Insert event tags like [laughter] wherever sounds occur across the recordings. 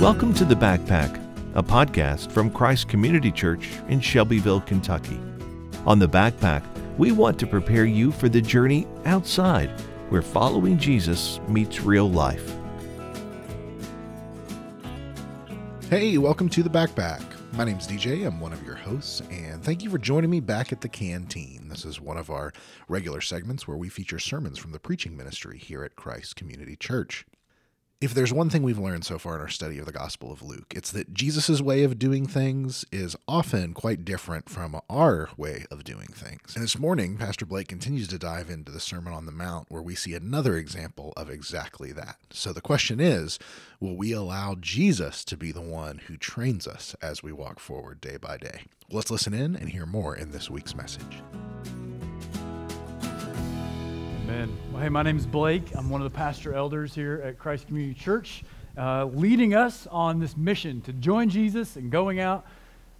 Welcome to The Backpack, a podcast from Christ Community Church in Shelbyville, Kentucky. On The Backpack, we want to prepare you for the journey outside where following Jesus meets real life. Hey, welcome to The Backpack. My name's DJ. I'm one of your hosts, and thank you for joining me back at the canteen. This is one of our regular segments where we feature sermons from the preaching ministry here at Christ Community Church. If there's one thing we've learned so far in our study of the Gospel of Luke, it's that Jesus' way of doing things is often quite different from our way of doing things. And this morning, Pastor Blake continues to dive into the Sermon on the Mount, where we see another example of exactly that. So the question is will we allow Jesus to be the one who trains us as we walk forward day by day? Let's listen in and hear more in this week's message. Amen. Well, hey, my name is Blake. I'm one of the pastor elders here at Christ Community Church, uh, leading us on this mission to join Jesus and going out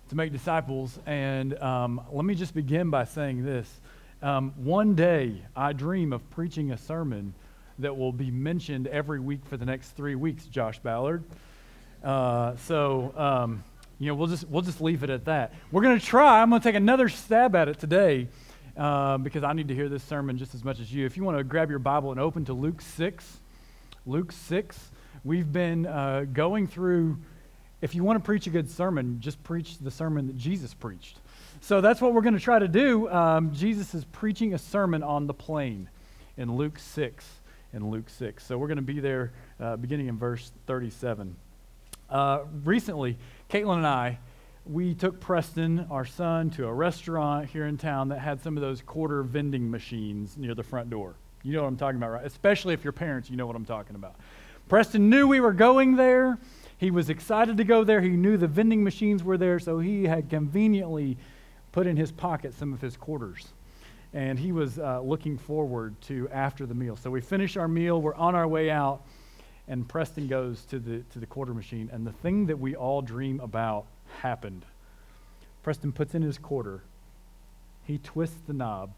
to make disciples. And um, let me just begin by saying this. Um, one day, I dream of preaching a sermon that will be mentioned every week for the next three weeks, Josh Ballard. Uh, so, um, you know, we'll just, we'll just leave it at that. We're going to try. I'm going to take another stab at it today uh, because I need to hear this sermon just as much as you. If you want to grab your Bible and open to Luke 6, Luke 6, we've been uh, going through. If you want to preach a good sermon, just preach the sermon that Jesus preached. So that's what we're going to try to do. Um, Jesus is preaching a sermon on the plain in Luke 6. In Luke 6. So we're going to be there uh, beginning in verse 37. Uh, recently, Caitlin and I we took Preston, our son, to a restaurant here in town that had some of those quarter vending machines near the front door. You know what I'm talking about, right? Especially if you're parents, you know what I'm talking about. Preston knew we were going there. He was excited to go there. He knew the vending machines were there, so he had conveniently put in his pocket some of his quarters. And he was uh, looking forward to after the meal. So we finish our meal, we're on our way out, and Preston goes to the, to the quarter machine. And the thing that we all dream about happened. Preston puts in his quarter, he twists the knob,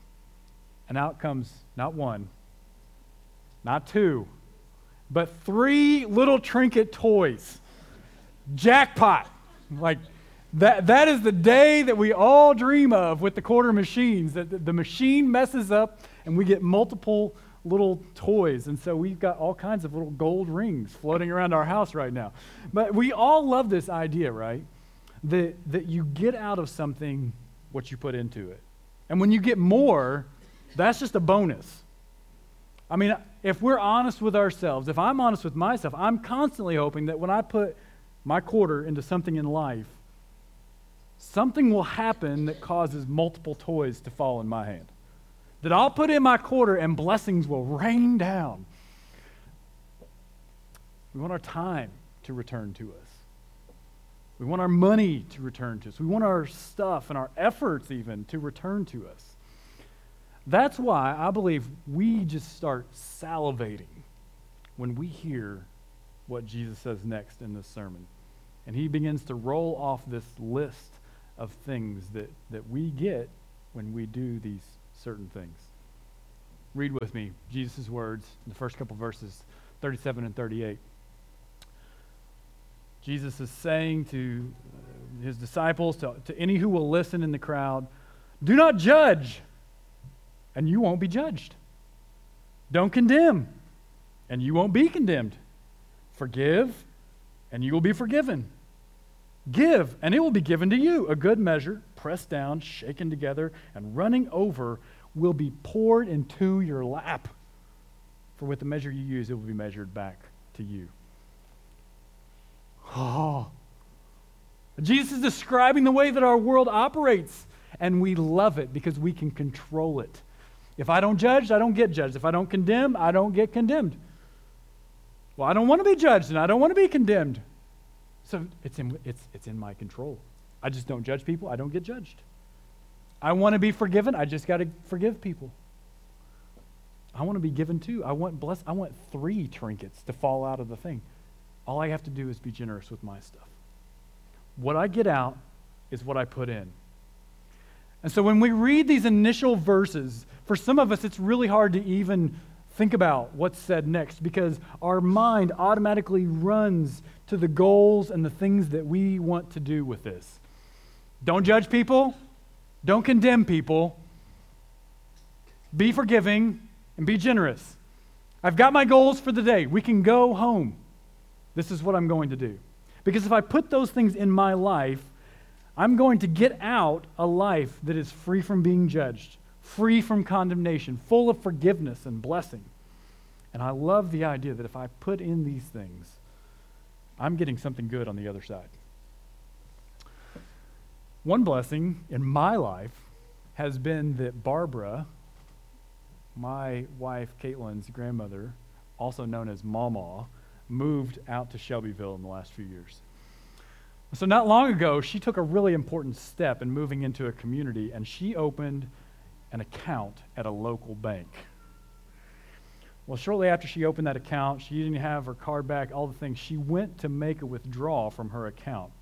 and out comes not one, not two, but three little trinket toys. Jackpot. Like, that, that is the day that we all dream of with the quarter machines, that the, machine messes up and we get multiple little toys. And so we've got all kinds of little gold rings floating around our house right now. But we all love this idea, right? That, that you get out of something what you put into it. And when you get more, that's just a bonus. I mean, if we're honest with ourselves, if I'm honest with myself, I'm constantly hoping that when I put my quarter into something in life, something will happen that causes multiple toys to fall in my hand. That I'll put in my quarter and blessings will rain down. We want our time to return to us. We want our money to return to us. We want our stuff and our efforts, even, to return to us. That's why I believe we just start salivating when we hear what Jesus says next in this sermon. And he begins to roll off this list of things that, that we get when we do these certain things. Read with me Jesus' words in the first couple verses, 37 and 38. Jesus is saying to uh, his disciples, to, to any who will listen in the crowd, do not judge, and you won't be judged. Don't condemn, and you won't be condemned. Forgive, and you will be forgiven. Give, and it will be given to you. A good measure, pressed down, shaken together, and running over, will be poured into your lap. For with the measure you use, it will be measured back to you. Oh. Jesus is describing the way that our world operates, and we love it because we can control it. If I don't judge, I don't get judged. If I don't condemn, I don't get condemned. Well, I don't want to be judged and I don't want to be condemned. So it's in, it's, it's in my control. I just don't judge people, I don't get judged. I want to be forgiven, I just got to forgive people. I want to be given too. I want bless I want three trinkets to fall out of the thing. All I have to do is be generous with my stuff. What I get out is what I put in. And so when we read these initial verses, for some of us, it's really hard to even think about what's said next because our mind automatically runs to the goals and the things that we want to do with this. Don't judge people, don't condemn people, be forgiving, and be generous. I've got my goals for the day. We can go home. This is what I'm going to do. Because if I put those things in my life, I'm going to get out a life that is free from being judged, free from condemnation, full of forgiveness and blessing. And I love the idea that if I put in these things, I'm getting something good on the other side. One blessing in my life has been that Barbara, my wife Caitlin's grandmother, also known as Mama, moved out to Shelbyville in the last few years. So, not long ago, she took a really important step in moving into a community, and she opened an account at a local bank. Well, shortly after she opened that account, she didn't have her card back, all the things. She went to make a withdrawal from her account.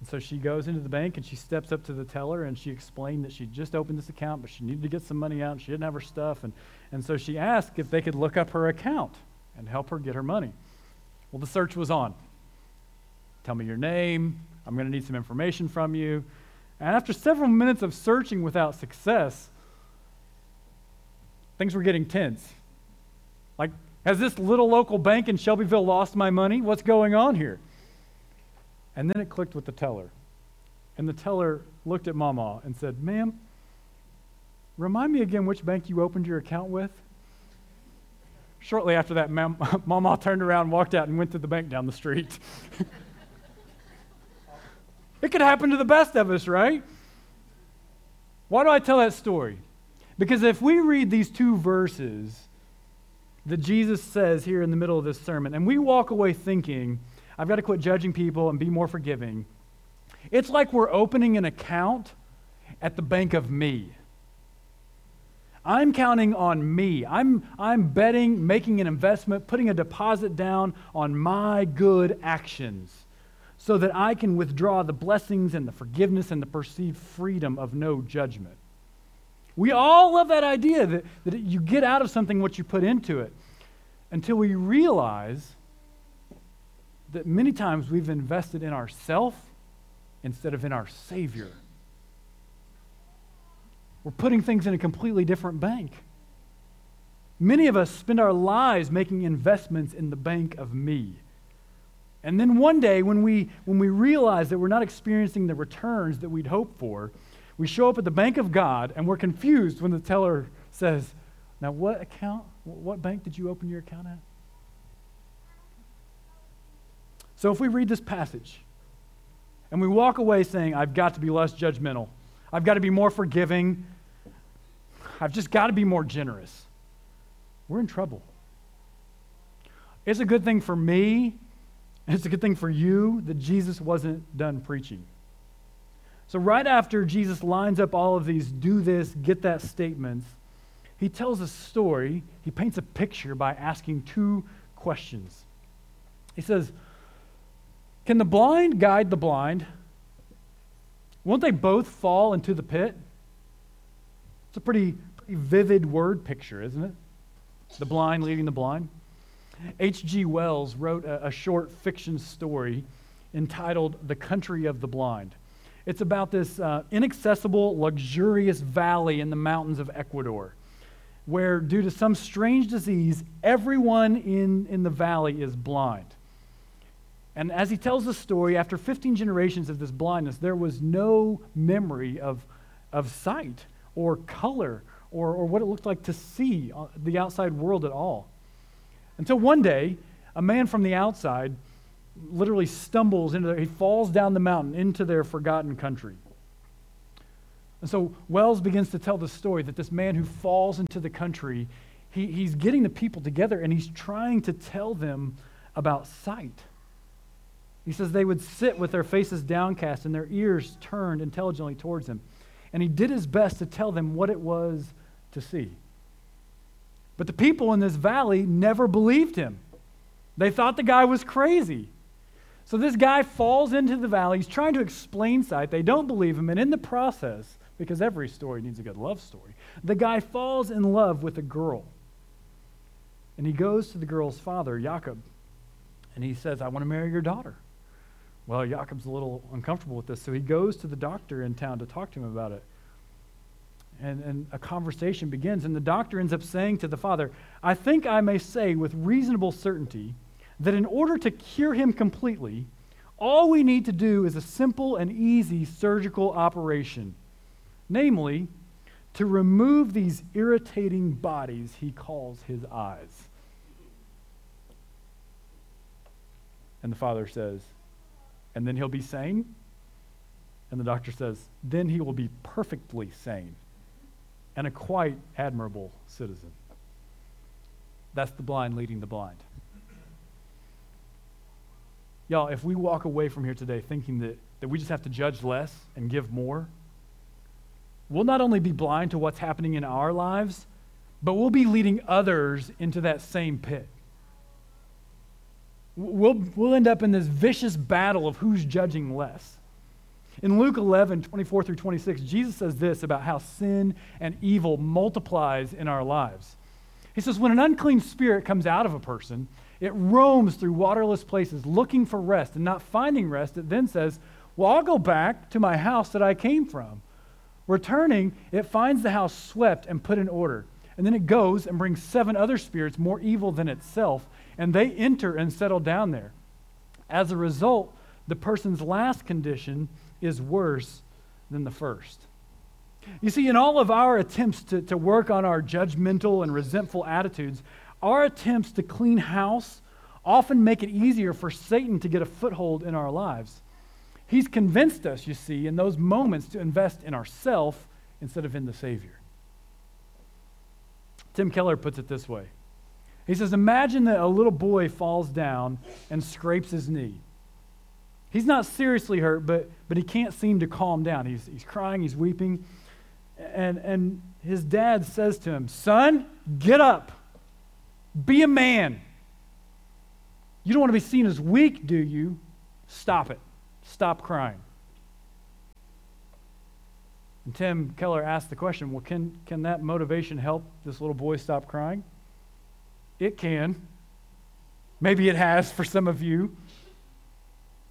And so she goes into the bank and she steps up to the teller and she explained that she just opened this account, but she needed to get some money out and she didn't have her stuff. And, and so she asked if they could look up her account and help her get her money. Well, the search was on. Tell me your name. I'm going to need some information from you. And after several minutes of searching without success, things were getting tense. Like, has this little local bank in Shelbyville lost my money? What's going on here? And then it clicked with the teller. And the teller looked at Mama and said, Ma'am, remind me again which bank you opened your account with? Shortly after that, [laughs] Mama turned around, walked out, and went to the bank down the street. [laughs] It could happen to the best of us, right? Why do I tell that story? Because if we read these two verses that Jesus says here in the middle of this sermon, and we walk away thinking, I've got to quit judging people and be more forgiving, it's like we're opening an account at the bank of me. I'm counting on me. I'm, I'm betting, making an investment, putting a deposit down on my good actions so that I can withdraw the blessings and the forgiveness and the perceived freedom of no judgment. We all love that idea that, that you get out of something what you put into it until we realize that many times we've invested in ourself instead of in our Savior. We're putting things in a completely different bank. Many of us spend our lives making investments in the bank of me. And then one day, when we, when we realize that we're not experiencing the returns that we'd hoped for, we show up at the bank of God and we're confused when the teller says, Now, what account, what bank did you open your account at? So, if we read this passage and we walk away saying, I've got to be less judgmental, I've got to be more forgiving, I've just got to be more generous, we're in trouble. It's a good thing for me it's a good thing for you that Jesus wasn't done preaching. So, right after Jesus lines up all of these do this, get that statements, he tells a story. He paints a picture by asking two questions. He says, Can the blind guide the blind? Won't they both fall into the pit? It's a pretty, pretty vivid word picture, isn't it? The blind leading the blind. H.G. Wells wrote a, a, short fiction story entitled The Country of the Blind. It's about this uh, inaccessible, luxurious valley in the mountains of Ecuador, where, due to some strange disease, everyone in, in the valley is blind. And as he tells the story, after 15 generations of this blindness, there was no memory of, of sight or color or, or what it looked like to see uh, the outside world at all. Until one day, a man from the outside literally stumbles into their, he falls down the mountain into their forgotten country. And so Wells begins to tell the story that this man who falls into the country, he, he's getting the people together and he's trying to tell them about sight. He says they would sit with their faces downcast and their ears turned intelligently towards him. And he did his best to tell them what it was to see. But the people in this valley never believed him. They thought the guy was crazy. So this guy falls into the valley. He's trying to explain sight. They don't believe him. And in the process, because every story needs a good love story, the guy falls in love with a girl. And he goes to the girl's father, Jacob, and he says, I want to marry your daughter. Well, Jacob's a little uncomfortable with this, so he goes to the doctor in town to talk to him about it. And, and a conversation begins, and the doctor ends up saying to the father, I think I may say with reasonable certainty that in order to cure him completely, all we need to do is a simple and easy surgical operation, namely, to remove these irritating bodies he calls his eyes. And the father says, and then he'll be sane? And the doctor says, then he will be perfectly sane and a quite admirable citizen. That's the blind leading the blind. Y'all, if we walk away from here today thinking that, that we just have to judge less and give more, we'll not only be blind to what's happening in our lives, but we'll be leading others into that same pit. We'll, we'll end up in this vicious battle of who's judging less. In Luke 11, 24 through 26, Jesus says this about how sin and evil multiplies in our lives. He says, When an unclean spirit comes out of a person, it roams through waterless places looking for rest and not finding rest. It then says, Well, I'll go back to my house that I came from. Returning, it finds the house swept and put in order. And then it goes and brings seven other spirits more evil than itself, and they enter and settle down there. As a result, the person's last condition is worse than the first. You see, in all of our attempts to, to work on our judgmental and resentful attitudes, our attempts to clean house often make it easier for Satan to get a foothold in our lives. He's convinced us, you see, in those moments to invest in ourselves instead of in the Savior. Tim Keller puts it this way He says, Imagine that a little boy falls down and scrapes his knee. He's not seriously hurt, but, but he can't seem to calm down. He's, he's crying, he's weeping. And, and his dad says to him, Son, get up. Be a man. You don't want to be seen as weak, do you? Stop it. Stop crying. And Tim Keller asked the question well, can, can that motivation help this little boy stop crying? It can. Maybe it has for some of you.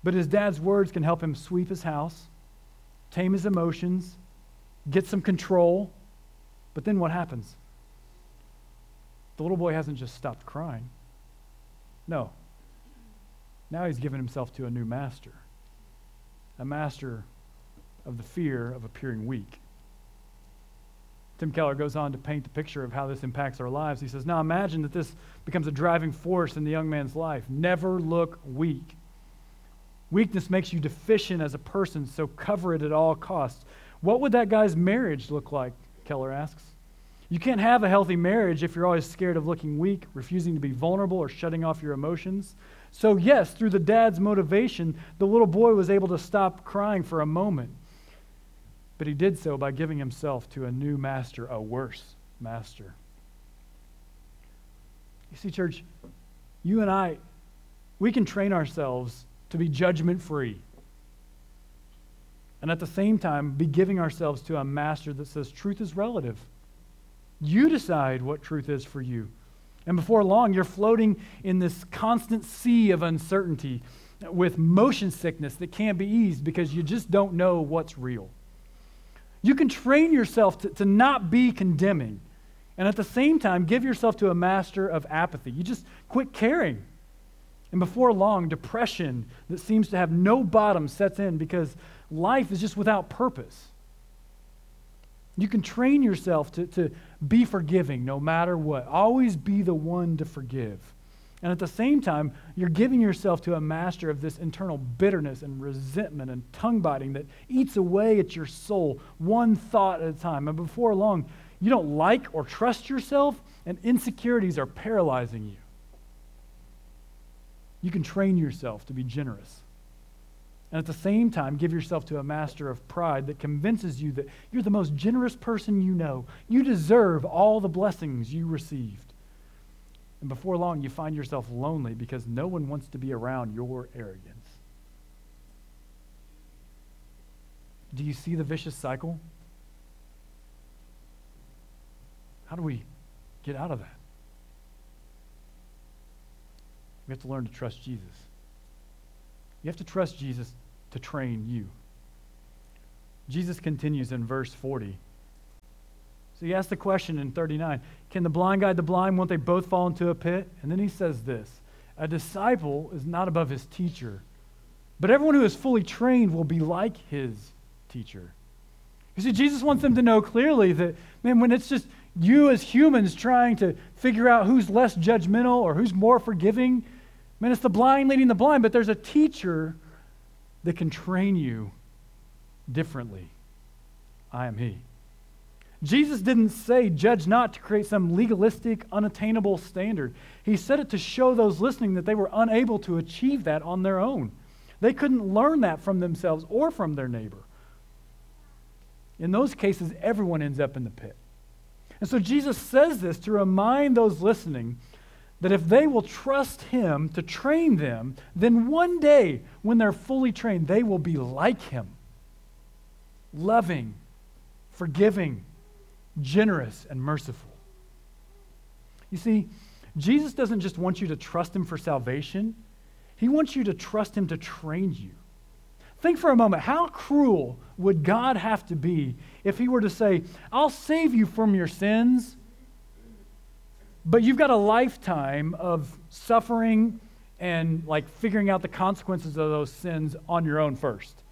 But his dad's words can help him sweep his house, tame his emotions, get some control. But then what happens? The little boy hasn't just stopped crying. No. Now he's given himself to a new master, a master of the fear of appearing weak. Tim Keller goes on to paint the picture of how this impacts our lives. He says, Now imagine that this becomes a driving force in the young man's life. Never look weak. Weakness makes you deficient as a person, so cover it at all costs. What would that guy's marriage look like? Keller asks. You can't have a healthy marriage if you're always scared of looking weak, refusing to be vulnerable, or shutting off your emotions. So, yes, through the dad's motivation, the little boy was able to stop crying for a moment. But he did so by giving himself to a new master, a worse master. You see, church, you and I, we can train ourselves to be judgment free. And at the same time, be giving ourselves to a master that says truth is relative. You decide what truth is for you. And before long, you're floating in this constant sea of uncertainty with motion sickness that can't be eased because you just don't know what's real. You can train yourself to, to not be condemning and at the same time give yourself to a master of apathy. You just quit caring. And before long, depression that seems to have no bottom sets in because life is just without purpose. You can train yourself to, to be forgiving no matter what. Always be the one to forgive. And at the same time, you're giving yourself to a master of this internal bitterness and resentment and tongue biting that eats away at your soul one thought at a time. And before long, you don't like or trust yourself, and insecurities are paralyzing you. You can train yourself to be generous. And at the same time, give yourself to a master of pride that convinces you that you're the most generous person you know. You deserve all the blessings you received. And before long, you find yourself lonely because no one wants to be around your arrogance. Do you see the vicious cycle? How do we get out of that? we have to learn to trust Jesus. You have to trust Jesus to train you. Jesus continues in verse 40. So he asks the question in 39 Can the blind guide the blind? Won't they both fall into a pit? And then he says this A disciple is not above his teacher, but everyone who is fully trained will be like his teacher. You see, Jesus wants them to know clearly that, man, when it's just you as humans trying to figure out who's less judgmental or who's more forgiving, man, it's the blind leading the blind, but there's a teacher that can train you differently. I am He. Jesus didn't say, judge not to create some legalistic, unattainable standard. He said it to show those listening that they were unable to achieve that on their own. They couldn't learn that from themselves or from their neighbor. In those cases, everyone ends up in the pit. And so Jesus says this to remind those listening that if they will trust Him to train them, then one day, when they're fully trained, they will be like Him loving, forgiving, generous, and merciful. You see, Jesus doesn't just want you to trust Him for salvation, He wants you to trust Him to train you. Think for a moment how cruel would God have to be if He were to say, I'll save you from your sins, but you've got a lifetime of suffering and like figuring out the consequences of those sins on your own first.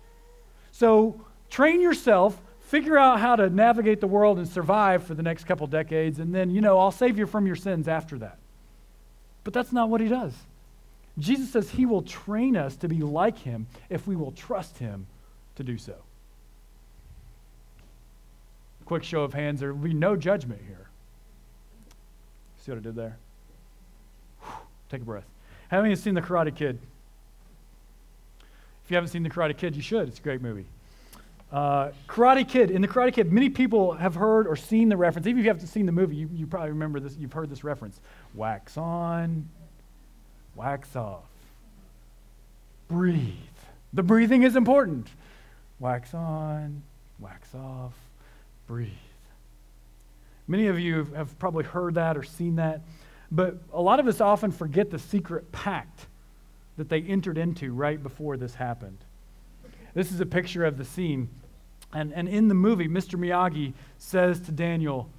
So train yourself, figure out how to navigate the world and survive for the next couple decades, and then, you know, I'll save you from your sins after that. But that's not what he does. Jesus says he will train us to be like him if we will trust him to do so. Quick show of hands there will be no judgment here. See what I did there? Whew, take a breath. How many have seen The Karate Kid? If you haven't seen The Karate Kid, you should. It's a great movie. Uh, Karate Kid. In The Karate Kid, many people have heard or seen the reference. Even if you haven't seen the movie, you, you probably remember this. You've heard this reference. Wax on, wax off. Breathe. The breathing is important. Wax on, wax off, breathe. Many of you have probably heard that or seen that, but a lot of us often forget the secret pact that they entered into right before this happened. This is a picture of the scene. And, and in the movie, Mr. Miyagi says to Daniel,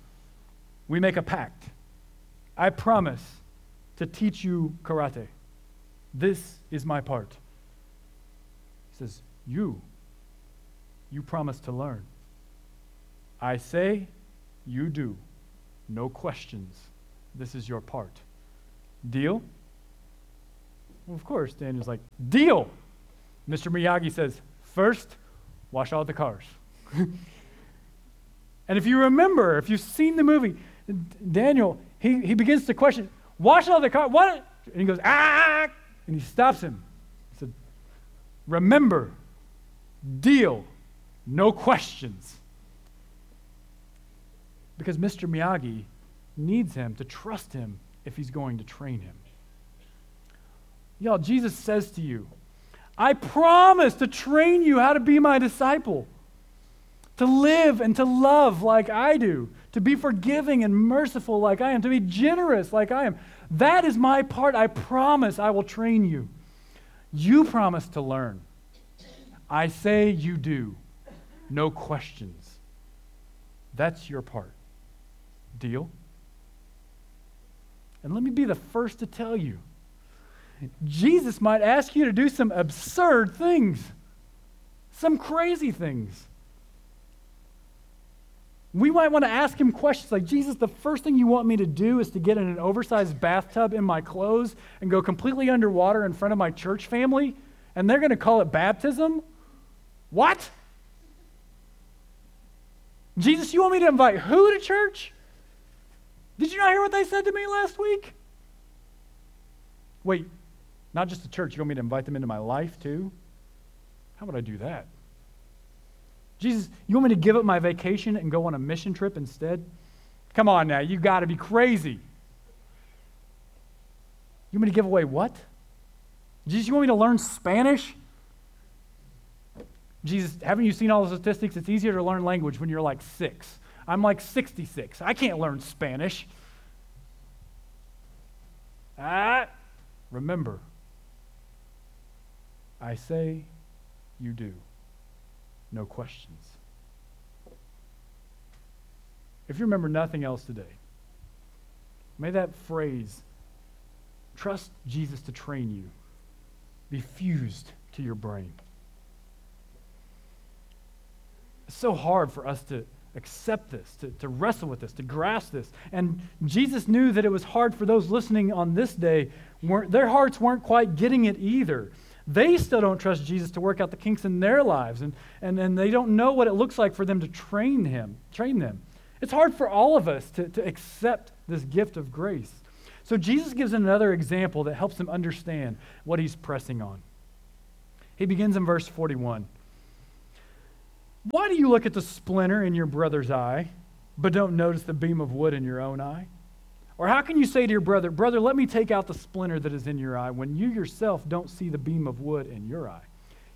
We make a pact. I promise to teach you karate. This is my part. He says, You, you promise to learn. I say, you do. No questions. This is your part. Deal? Well, of course, Daniel's like, Deal! Mr. Miyagi says, First, wash all the cars. [laughs] and if you remember, if you've seen the movie, Daniel, he, he begins to question, Wash all the car, What? And he goes, Ah! And he stops him. He said, Remember, deal, no questions. Because Mr. Miyagi needs him to trust him if he's going to train him. Y'all, Jesus says to you, I promise to train you how to be my disciple, to live and to love like I do, to be forgiving and merciful like I am, to be generous like I am. That is my part. I promise I will train you. You promise to learn. I say you do. No questions. That's your part. Deal? And let me be the first to tell you Jesus might ask you to do some absurd things, some crazy things. We might want to ask him questions like, Jesus, the first thing you want me to do is to get in an oversized bathtub in my clothes and go completely underwater in front of my church family, and they're going to call it baptism? What? Jesus, you want me to invite who to church? Did you not hear what they said to me last week? Wait, not just the church, you want me to invite them into my life too? How would I do that? Jesus, you want me to give up my vacation and go on a mission trip instead? Come on now, you've got to be crazy. You want me to give away what? Jesus, you want me to learn Spanish? Jesus, haven't you seen all the statistics? It's easier to learn language when you're like six. I'm like 66. I can't learn Spanish. Ah, remember, I say you do. No questions. If you remember nothing else today, may that phrase, trust Jesus to train you, be fused to your brain. It's so hard for us to accept this, to, to wrestle with this, to grasp this. And Jesus knew that it was hard for those listening on this day. Weren't, their hearts weren't quite getting it either. They still don't trust Jesus to work out the kinks in their lives, and, and, and they don't know what it looks like for them to train him, train them. It's hard for all of us to, to accept this gift of grace. So Jesus gives another example that helps them understand what he's pressing on. He begins in verse 41. Why do you look at the splinter in your brother's eye, but don't notice the beam of wood in your own eye? Or how can you say to your brother, Brother, let me take out the splinter that is in your eye, when you yourself don't see the beam of wood in your eye?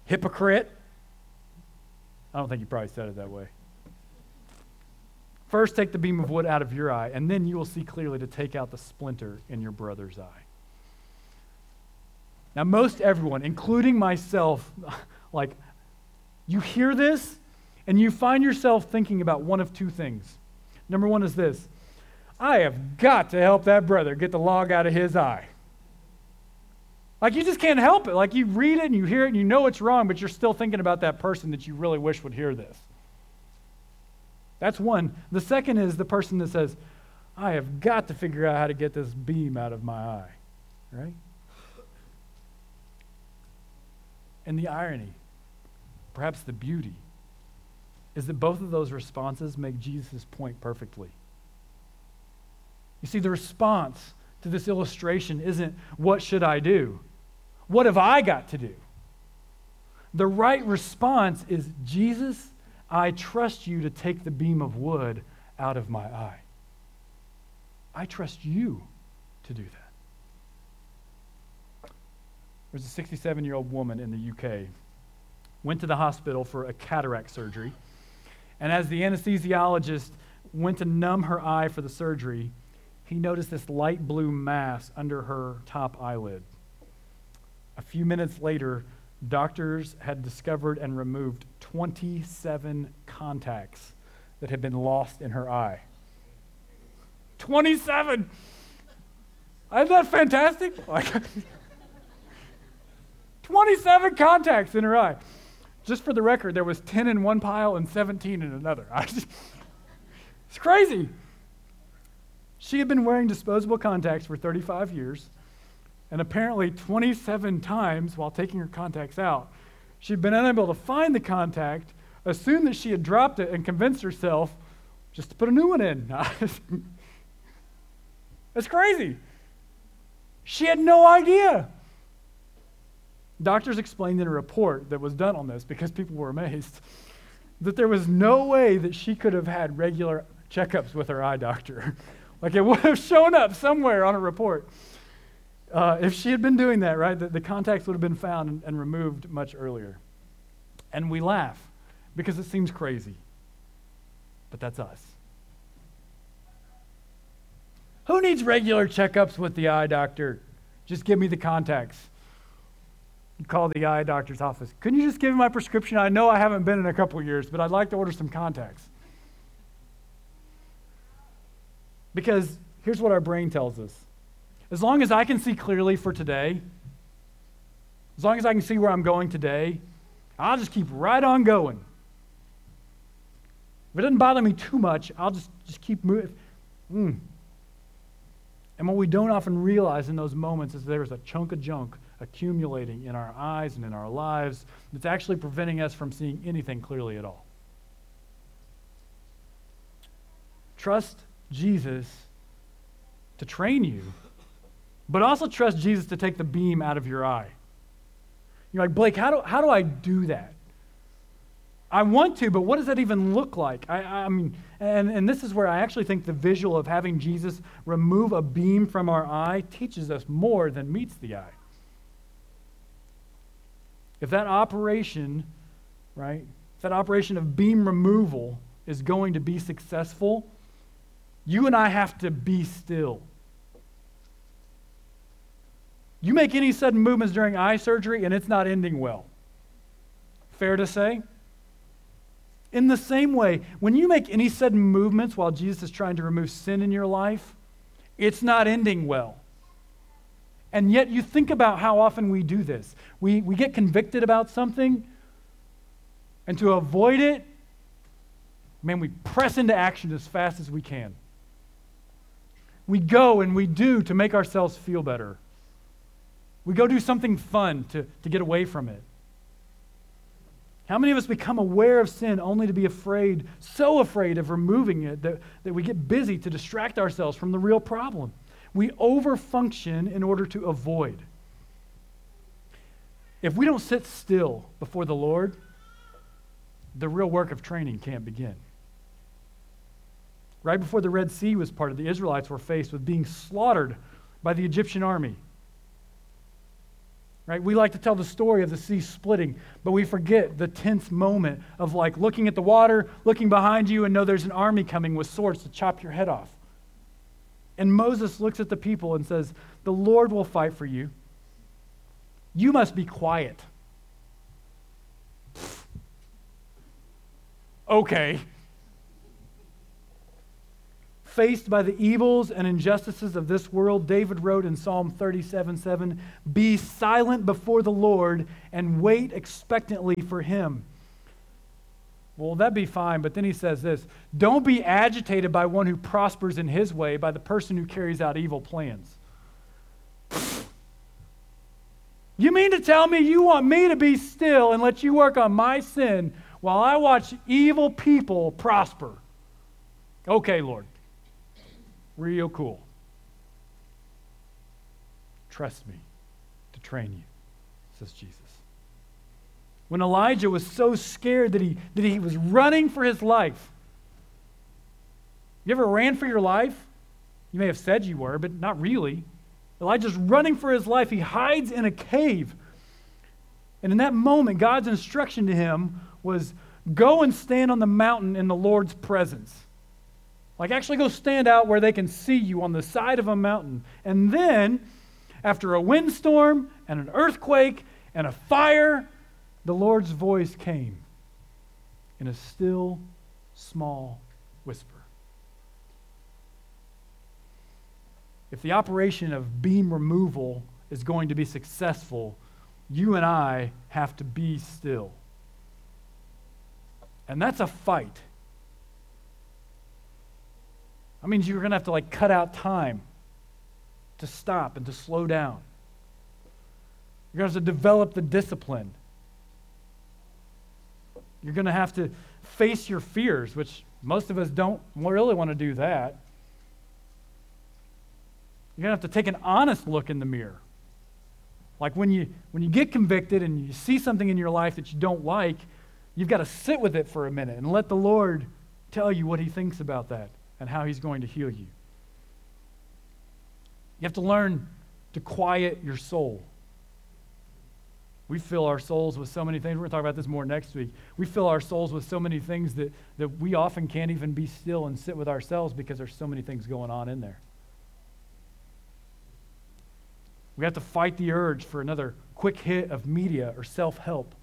Hypocrite. I don't think you probably said it that way. First, take the beam of wood out of your eye, and then you will see clearly to take out the splinter in your brother's eye. Now, most everyone, including myself, [laughs] like, you hear this and you find yourself thinking about one of two things. Number one is this I have got to help that brother get the log out of his eye. Like you just can't help it. Like you read it and you hear it and you know it's wrong, but you're still thinking about that person that you really wish would hear this. That's one. The second is the person that says, I have got to figure out how to get this beam out of my eye. Right? And the irony, perhaps the beauty, is that both of those responses make Jesus' point perfectly. You see, the response to this illustration isn't, What should I do? What have I got to do? The right response is, Jesus, I trust you to take the beam of wood out of my eye. I trust you to do that. There's a 67 year old woman in the UK, went to the hospital for a cataract surgery. And as the anesthesiologist went to numb her eye for the surgery, he noticed this light blue mass under her top eyelid. A few minutes later, doctors had discovered and removed 27 contacts that had been lost in her eye. 27! Isn't that fantastic? Like, [laughs] 27 contacts in her eye. Just for the record, there was 10 in one pile and 17 in another. [laughs] It's crazy. She had been wearing disposable contacts for 35 years, and apparently 27 times while taking her contacts out, she'd been unable to find the contact, assumed that she had dropped it, and convinced herself just to put a new one in. [laughs] That's crazy. She had no idea. Doctors explained in a report that was done on this because people were amazed that there was no way that she could have had regular checkups with her eye doctor. [laughs] like [laughs] it would have shown up somewhere on a report. Uh, if she had been doing that, right, the, the contacts would have been found and, and removed much earlier. And we laugh because it seems crazy. But that's us. Who needs regular checkups with the eye doctor? Just give me the contacts. You call the eye doctor's office. Can you just give me my prescription? I know I haven't been in a couple years, but I'd like to order some contacts. Because here's what our brain tells us as long as I can see clearly for today, as long as I can see where I'm going today, I'll just keep right on going. If it doesn't bother me too much, I'll just, just keep moving. Mm. And what we don't often realize in those moments is there's a chunk of junk accumulating in our eyes and in our lives that's actually preventing us from seeing anything clearly at all. Trust Jesus to train you, but also trust Jesus to take the beam out of your eye. You're like, Blake, how do, how do I do that? I want to, but what does that even look like? I, I mean, and, and this is where I actually think the visual of having Jesus remove a beam from our eye teaches us more than meets the eye. If that operation, right, if that operation of beam removal is going to be successful, you and I have to be still. You make any sudden movements during eye surgery and it's not ending well. Fair to say? In the same way, when you make any sudden movements while Jesus is trying to remove sin in your life, it's not ending well. And yet, you think about how often we do this. We, we get convicted about something, and to avoid it, man, we press into action as fast as we can. We go and we do to make ourselves feel better. We go do something fun to, to get away from it. How many of us become aware of sin only to be afraid, so afraid of removing it, that, that we get busy to distract ourselves from the real problem? We overfunction in order to avoid. If we don't sit still before the Lord, the real work of training can't begin. Right before the Red Sea was parted, the Israelites were faced with being slaughtered by the Egyptian army. Right? We like to tell the story of the sea splitting, but we forget the tense moment of like looking at the water, looking behind you, and know there's an army coming with swords to chop your head off. And Moses looks at the people and says, The Lord will fight for you. You must be quiet. [laughs] Okay faced by the evils and injustices of this world, David wrote in Psalm 37 7, Be silent before the Lord and wait expectantly for him. Well, that'd be fine, but then he says this Don't be agitated by one who prospers in his way, by the person who carries out evil plans. [laughs] You mean to tell me you want me to be still and let you work on my sin while I watch evil people prosper? Okay, Lord. Real cool. Trust me to train you, says Jesus. When Elijah was so scared that he, that he was running for his life, you ever ran for your life? You may have said you were, but not really. Elijah's running for his life. He hides in a cave. And in that moment, God's instruction to him was go and stand on the mountain in the Lord's presence. Like, actually go stand out where they can see you on the side of a mountain. And then, after a windstorm and an earthquake and a fire, the Lord's voice came in a still, small whisper. If the operation of beam removal is going to be successful, you and I have to be still. And that's a fight. That means you're going to have to like cut out time to stop and to slow down. You're going to have to develop the discipline. You're going to have to face your fears, which most of us don't really want to do that. You're going to have to take an honest look in the mirror. Like when you when you get convicted and you see something in your life that you don't like, you've got to sit with it for a minute and let the Lord tell you what he thinks about that and how He's going to heal you. You have to learn to quiet your soul. We fill our souls with so many things. We're going to talk about this more next week. We fill our souls with so many things that, that we often can't even be still and sit with ourselves because there's so many things going on in there. We have to fight the urge for another quick hit of media or self help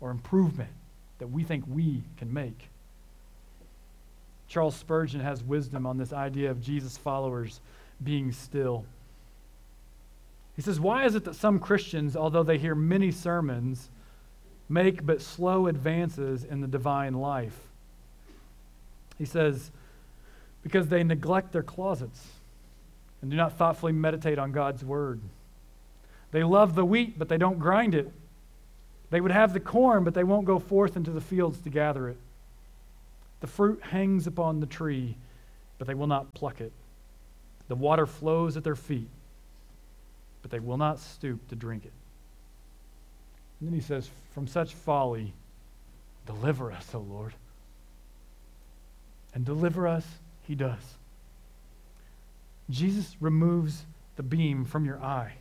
or improvement that we think we can make. Charles Spurgeon has wisdom on this idea of Jesus' followers being still. He says, Why is it that some Christians, although they hear many sermons, make but slow advances in the divine life? He says, Because they neglect their closets and do not thoughtfully meditate on God's word. They love the wheat, but they don't grind it. They would have the corn, but they won't go forth into the fields to gather it. The fruit hangs upon the tree, but they will not pluck it. The water flows at their feet, but they will not stoop to drink it. And then he says, From such folly, deliver us, O Lord. And deliver us, he does. Jesus removes the beam from your eye.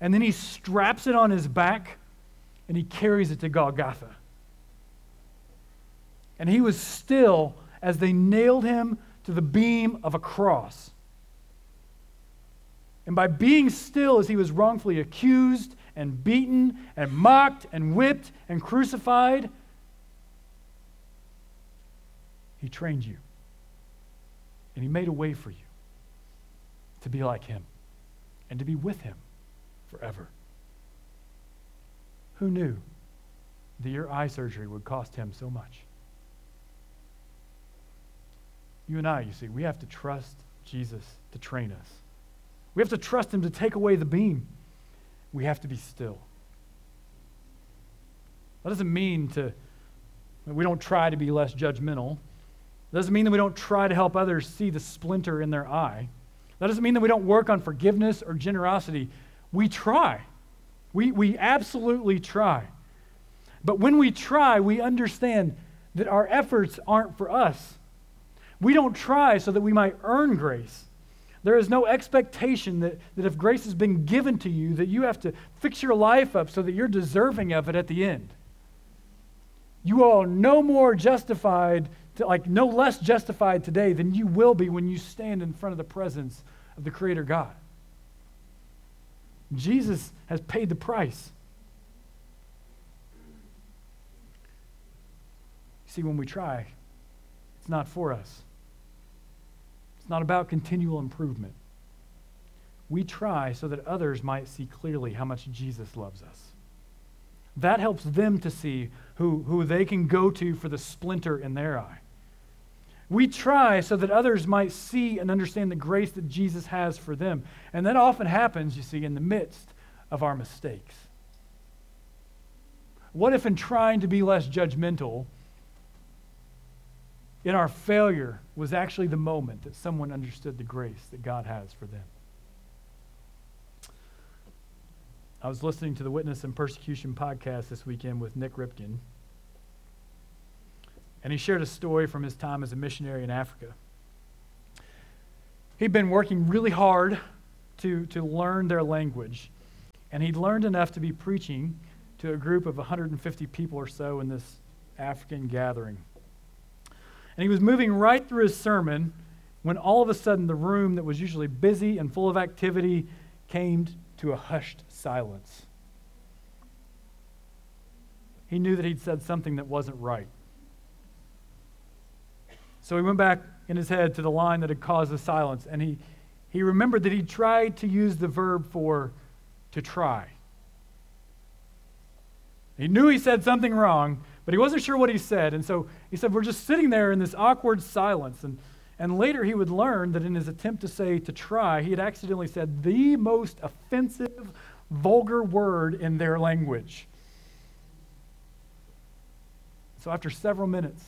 And then he straps it on his back and he carries it to Golgotha. And he was still as they nailed him to the beam of a cross. And by being still as he was wrongfully accused and beaten and mocked and whipped and crucified, he trained you. And he made a way for you to be like him and to be with him forever. Who knew that your eye surgery would cost him so much? You and I, you see, we have to trust Jesus to train us. We have to trust him to take away the beam. We have to be still. That doesn't mean to we don't try to be less judgmental. That doesn't mean that we don't try to help others see the splinter in their eye. That doesn't mean that we don't work on forgiveness or generosity. We try. We, we absolutely try. But when we try, we understand that our efforts aren't for us. We don't try so that we might earn grace. There is no expectation that, that if grace has been given to you, that you have to fix your life up so that you're deserving of it at the end. You are no more justified, to, like no less justified today than you will be when you stand in front of the presence of the Creator God. Jesus has paid the price. See, when we try, it's not for us not about continual improvement. We try so that others might see clearly how much Jesus loves us. That helps them to see who, who they can go to for the splinter in their eye. We try so that others might see and understand the grace that Jesus has for them. And that often happens, you see, in the midst of our mistakes. What if, in trying to be less judgmental, in our failure was actually the moment that someone understood the grace that God has for them. I was listening to the Witness and Persecution podcast this weekend with Nik Ripken, and he shared a story from his time as a missionary in Africa. He'd been working really hard to, to learn their language, and he'd learned enough to be preaching to a group of 150 people or so in this African gathering. And he was moving right through his sermon when all of a sudden the room that was usually busy and full of activity came to a hushed silence. He knew that he'd said something that wasn't right. So he went back in his head to the line that had caused the silence, and he, he remembered that he tried to use the verb for to try. He knew he said something wrong, but he wasn't sure what he said. And so he said, We're just sitting there in this awkward silence. And, and later he would learn that in his attempt to say to try, he had accidentally said the most offensive, vulgar word in their language. So after several minutes,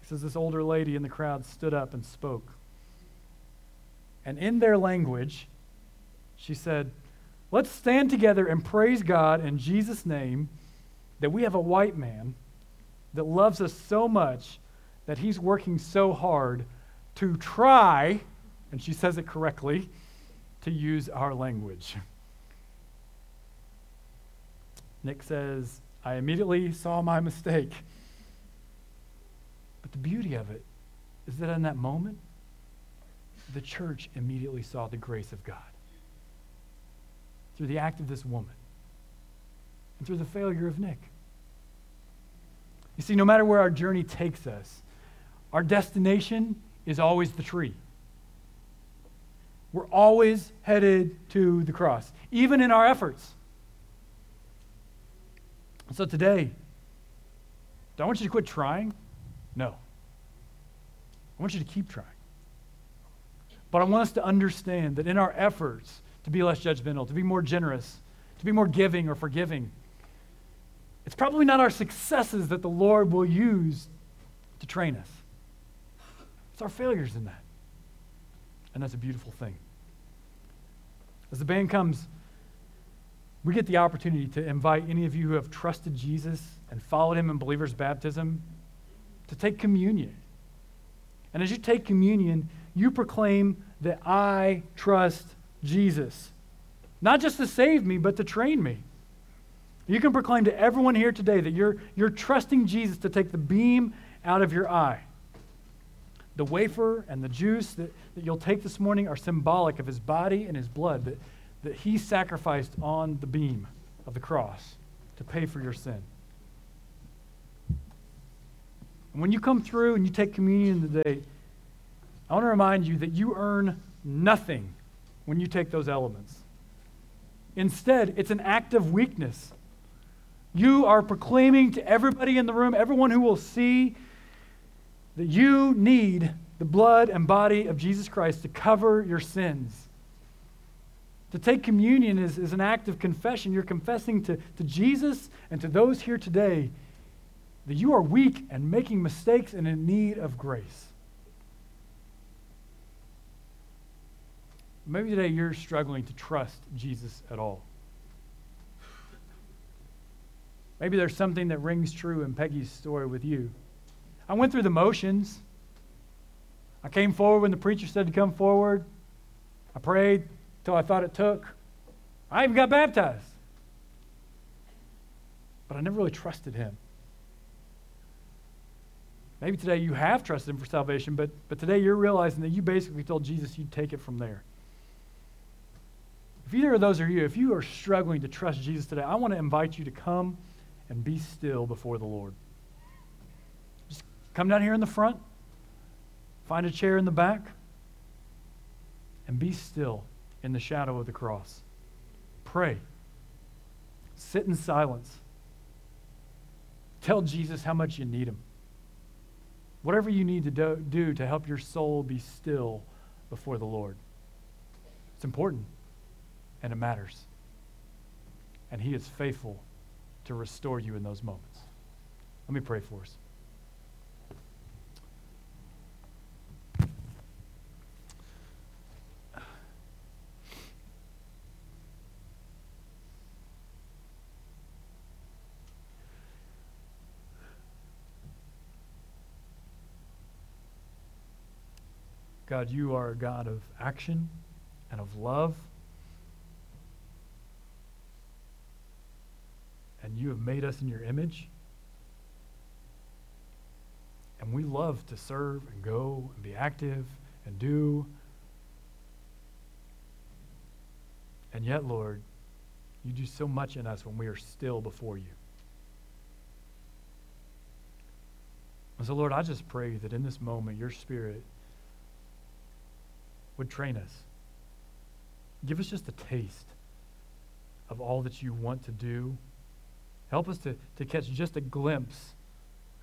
he says this older lady in the crowd stood up and spoke. And in their language, she said, Let's stand together and praise God in Jesus' name that we have a white man that loves us so much that he's working so hard to try, and she says it correctly, to use our language. Nik says, I immediately saw my mistake. But the beauty of it is that in that moment, the church immediately saw the grace of God through the act of this woman and through the failure of Nik. You see, no matter where our journey takes us, our destination is always the tree. We're always headed to the cross, even in our efforts. So today, do I want you to quit trying? No. I want you to keep trying. But I want us to understand that in our efforts to be less judgmental, to be more generous, to be more giving or forgiving, it's probably not our successes that the Lord will use to train us. It's our failures in that. And that's a beautiful thing. As the band comes, we get the opportunity to invite any of you who have trusted Jesus and followed him in believer's baptism to take communion. And as you take communion, you proclaim that I trust Jesus. Not just to save me, but to train me. You can proclaim to everyone here today that you're, you're trusting Jesus to take the beam out of your eye. the wafer and the juice that, that you'll take this morning are symbolic of his body and his blood that, that he sacrificed on the beam of the cross to pay for your sin. And when you come through and you take communion today, I want to remind you that you earn nothing when you take those elements. Instead, it's an act of weakness. You are proclaiming to everybody in the room, everyone who will see, that you need the blood and body of Jesus Christ to cover your sins. To take communion is, is an act of confession. You're confessing to, to Jesus and to those here today that you are weak and making mistakes and in need of grace. Maybe today you're struggling to trust Jesus at all. Maybe there's something that rings true in Peggy's story with you. I went through the motions. I came forward when the preacher said to come forward. I prayed till I thought it took. I even got baptized. But I never really trusted him. Maybe today you have trusted him for salvation, but, but today you're realizing that you basically told Jesus you'd take it from there. If either of those are you, if you are struggling to trust Jesus today, I want to invite you to come and be still before the Lord. Just come down here in the front, find a chair in the back, and be still in the shadow of the cross. Pray. Sit in silence. Tell Jesus how much you need him. Whatever you need to do, do to help your soul be still before the Lord. It's important and it matters. And He is faithful to restore you in those moments. Let me pray for us. God, you are a God of action and of love. And you have made us in your image. And we love to serve and go and be active and do. And yet, Lord, you do so much in us when we are still before you. And so, Lord, I just pray that in this moment, your Spirit would train us. Give us just a taste of all that you want to do. Help us to, to catch just a glimpse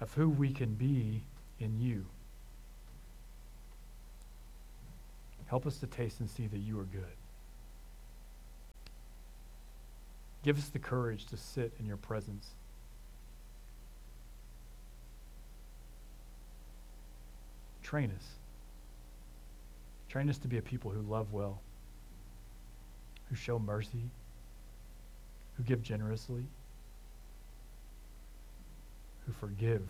of who we can be in you. Help us to taste and see that you are good. Give us the courage to sit in your presence. Train us. Train us to be a people who love well, who show mercy, who give generously, who forgive.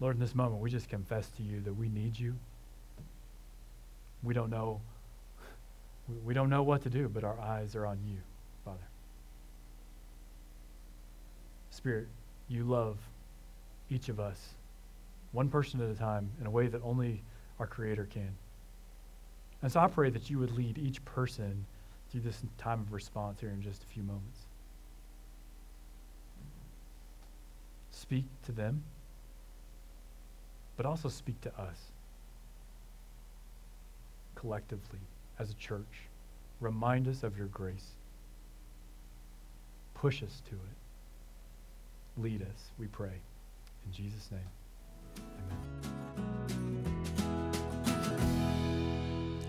Lord, in this moment, we just confess to you that we need you. We don't know we don't know what to do, but our eyes are on you, Father. Spirit, you love each of us, one person at a time, in a way that only our Creator can. And so I pray that you would lead each person through this time of response here in just a few moments. Speak to them, but also speak to us collectively as a church. Remind us of your grace. Push us to it. Lead us, we pray. In Jesus' name, amen.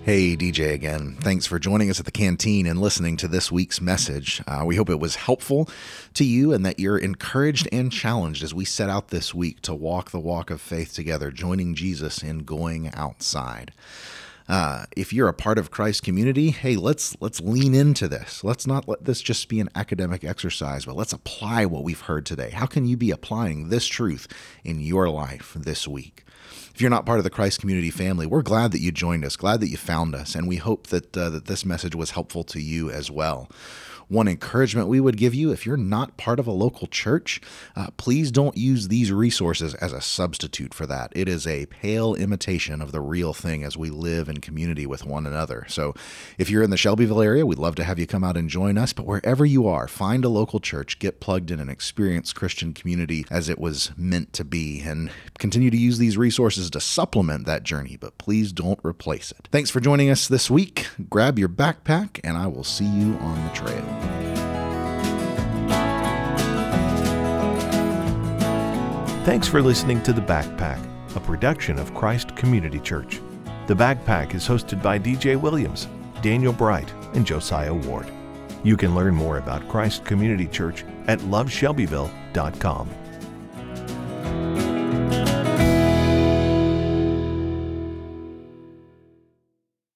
Hey, DJ again. Thanks for joining us at the canteen and listening to this week's message. Uh, we hope it was helpful to you and that you're encouraged and challenged as we set out this week to walk the walk of faith together, joining Jesus in going outside. Uh, if you're a part of Christ community, hey, let's let's lean into this. Let's not let this just be an academic exercise, but let's apply what we've heard today. How can you be applying this truth in your life this week? If you're not part of the Christ community family, we're glad that you joined us, glad that you found us, and we hope that uh, that this message was helpful to you as well. One encouragement we would give you if you're not part of a local church, uh, please don't use these resources as a substitute for that. It is a pale imitation of the real thing as we live in community with one another. So if you're in the Shelbyville area, we'd love to have you come out and join us. But wherever you are, find a local church, get plugged in, and experience Christian community as it was meant to be, and continue to use these resources to supplement that journey, but please don't replace it. Thanks for joining us this week. Grab your backpack, and I will see you on the trail. Thanks for listening to The Backpack, a production of Christ Community Church. The Backpack is hosted by DJ Williams, Daniel Bright, and Josiah Ward. You can learn more about Christ Community Church at loveshelbyville.com.